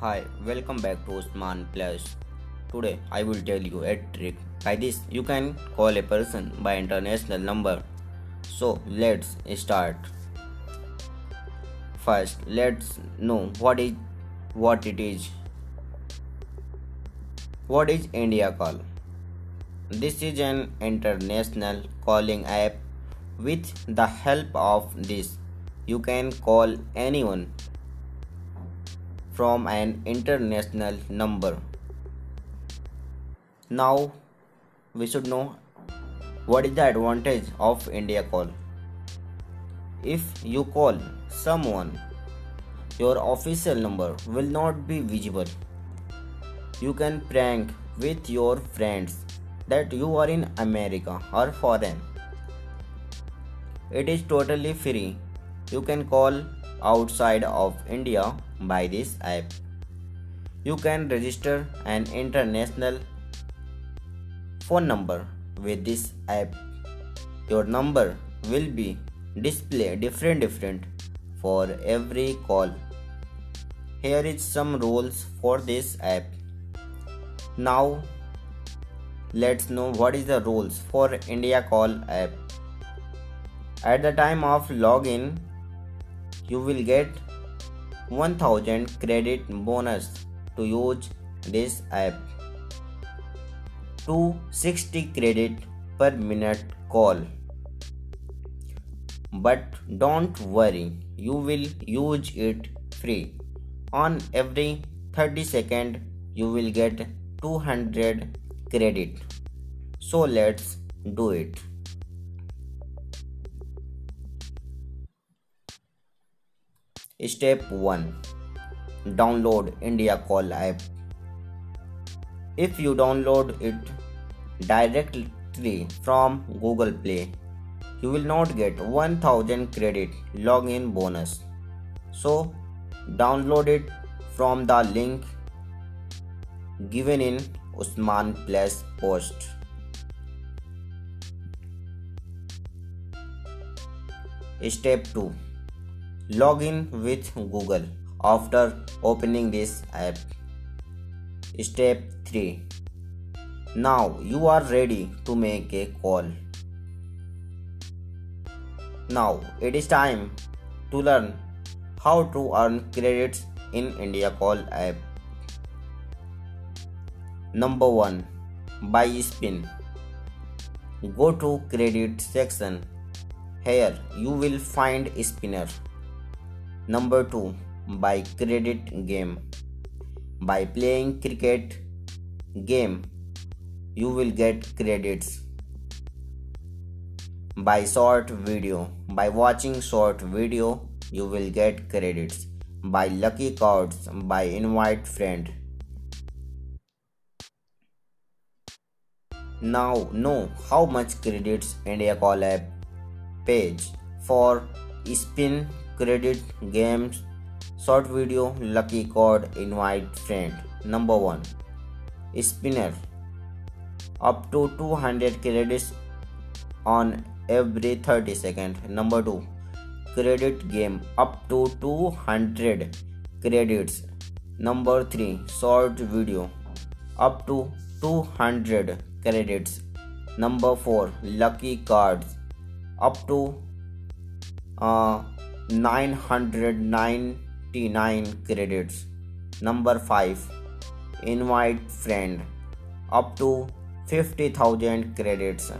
Hi, welcome back to Usman Plus. Today I will tell you a trick. By this you can call a person by international number. So let's start. First, let's know what is what it is. What is India call? This is an international calling app. With the help of this, you can call anyone from an international number. Now we should know what is the advantage of India call. If you call someone, your official number will not be visible. You can prank with your friends that you are in America or foreign. It is totally free. You can call outside of India by this app. You can register an international phone number with this app. Your number will be displayed different different for every call. Here is some rules for this app. Now let's know what is the rules for India call app. At the time of login, you will get 1000 credit bonus to use this app. 260 credit per minute call. But don't worry, you will use it free. On every 30 second, you will get 200 credit. So let's do it. Step 1 Download India Call app. If you download it directly from Google Play, you will not get 1000 credit login bonus. So, download it from the link given in Usman Plus post. Step 2 Log in with Google after opening this app. Step 3 Now you are ready to make a call. Now it is time to learn how to earn credits in India Call app. Number 1 Buy Spin. Go to credit section. Here you will find spinner. Number 2 Buy credit game. By playing cricket game you will get credits. By short video. By watching short video you will get credits. By lucky cards. By invite friend. Now know how much credits India Call app page for spin credit games short video lucky card invite friend. Number 1 spinner. Up to 200 credits on every 30 second. Number 2 credit game. Up to 200 credits. Number 3 short video. Up to 200 credits. Number 4 lucky cards. Up to uh, 999 credits. Number 5 invite friend up to 50,000 credits.